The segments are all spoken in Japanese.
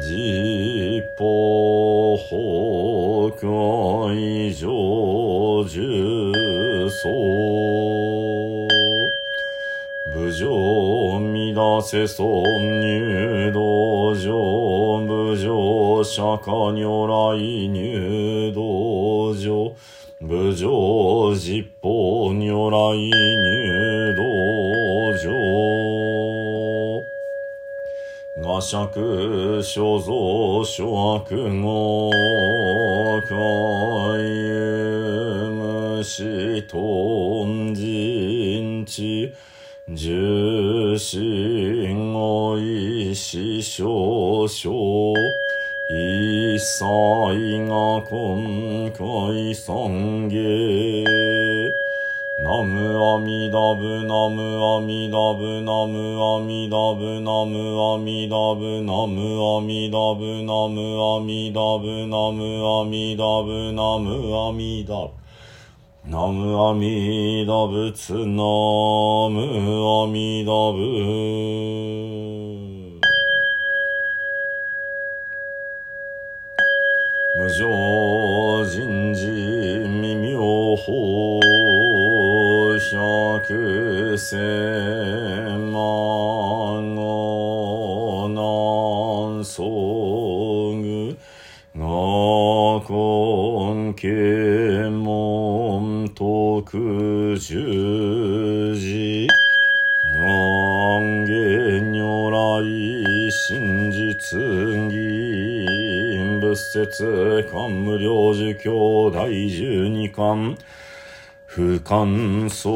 実法法会上樹僧部上乱せ尊入道場部上釈迦如来入道場部上実法如来入画尺所蔵諸悪語海遊虫豚人地重心おいし少々一切が今回三芸ナムアミダブナムアミダブナムアミダブナムアミダブナムアミダブナムアミダブナムアミダブナムアミダブ。ナムアミダ仏ナムアミダブ。無常人事未妙法くせまごなんそぐがこんけもんとくじゅじがんげにょらい真実義仏説官無量寿経第十二巻不感想。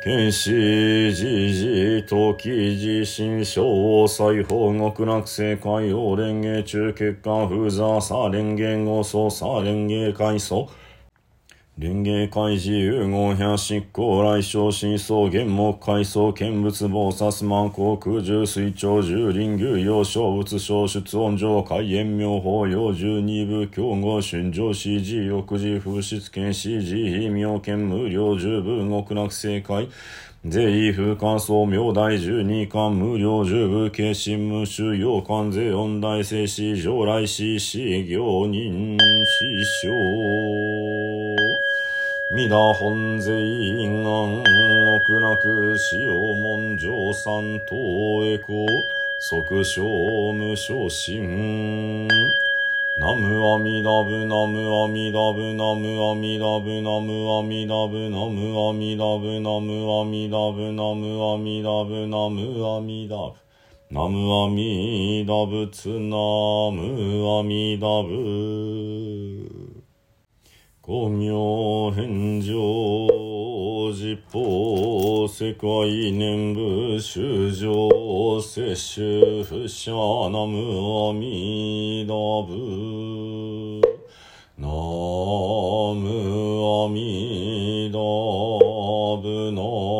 剣士時事時自身小裁縫極楽世界王連芸中結果風座さ蓮華合奏さ連芸階層蓮華開示融合百執行来生真相玄目階層見物菩薩満航空重水長十輪牛陽小仏小出音上開演妙法要十二部競合春上四時翌時風湿剣士時妙見無料十部極楽世界税風感想明大十二巻無料十部慶心無収洋館税音大聖師上来師師行人師匠皆本税院安極楽使用文上三等へ行即小無昇進ナムアミダブナムアミダブナムアミダブナムアミダブナムアミダブナムアミダブナムアミダブナムアミダブ。ナムアミダブツナムアミダブ公明返上実法世界念仏修上摂取不捨南無阿弥陀仏。南無阿弥陀仏南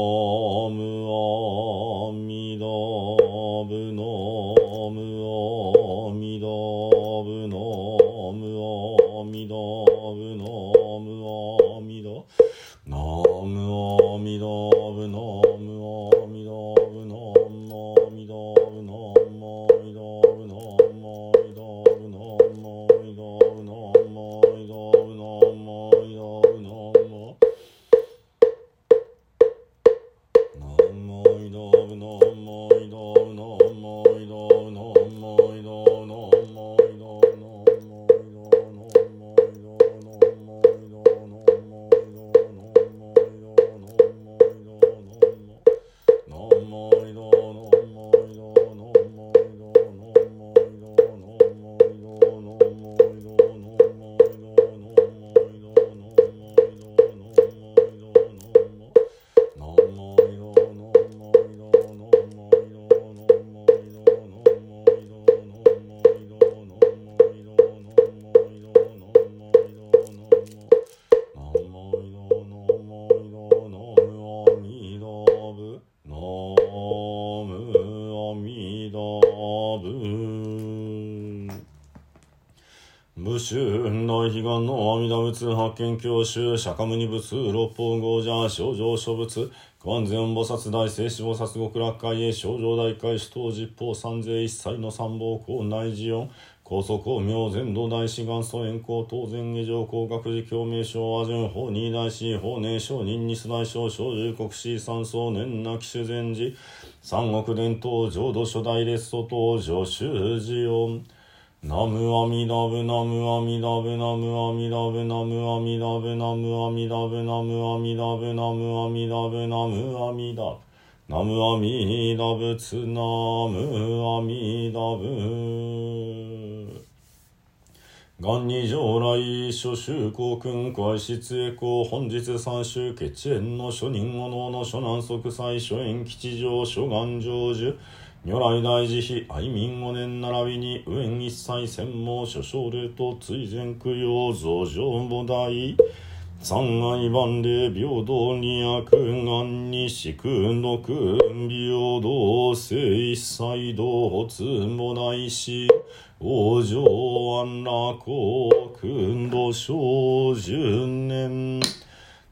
春大悲願の阿弥陀仏発見教習釈迦牟尼仏六方豪者症状諸仏観世音菩薩大聖子菩薩極楽会へ症状大会首頭実法三世一切の三宝校内寺音高祖公明全土大師元祖円光当然下上工学寺共鳴省和順法二大師法寧上人日大将小十国師三層年なき修善寺三国伝統浄土初代列祖登場修寺。音ナムアミダブナムアミダブナムアミダブナムアミダブナムアミダブナムアミダブナムアミダブナムアミダブナムアミダブツナムアミダブ元二上来諸州公君会室へ公本日三州決縁の諸人後能の諸南即祭諸縁吉祥諸願成就如来大慈悲愛民五年並びに右縁一切専門諸奨礼と追善供養増上母大三愛万礼平等に悪願に四苦毒平等性一切同発もないし往生安楽君度小十年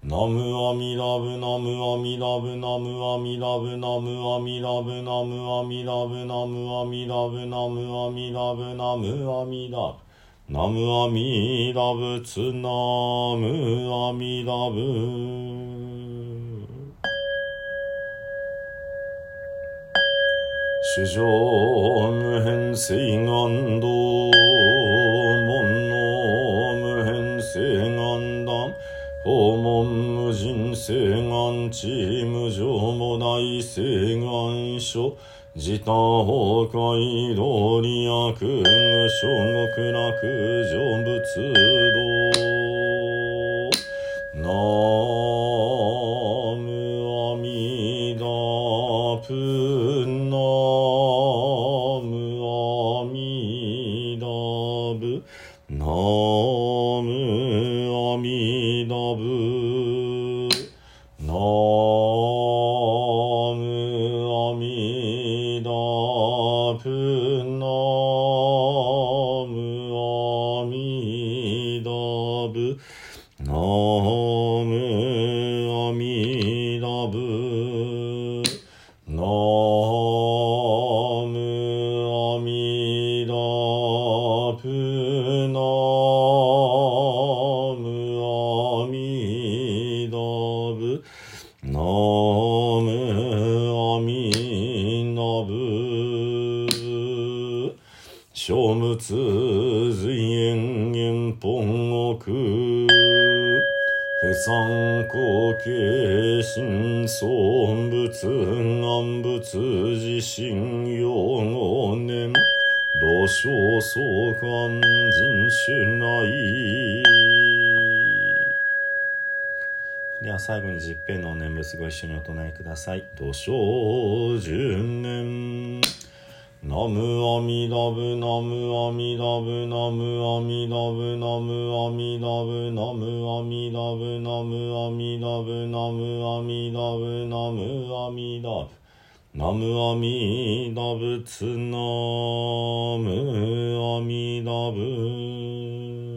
ナムアミダブナムアミダブナムアミダブナムアミダブナムアミダブナムアミダブナムアミダブナムアミダブ。ナムアミダブツナムアミダブ。主上無変性願道請願チ地無上もない西願書自他崩壊道理悪無所極楽上仏道なむあみプぷなむ阿弥陀ぶなミダブナムアミダブナムアミダプナムアミダブナム小仏随縁元本奥不参考形心尊仏願仏自身用語年老少相関人種内では最後に十平の念仏ご一緒にお唱えください。土生十年。ナムアミダブナムアミダブナムアミダブナムアミダブナムアミダブナムアミダブナムアミダブナムアミダブ。ナムアミダブツナムアミダブ。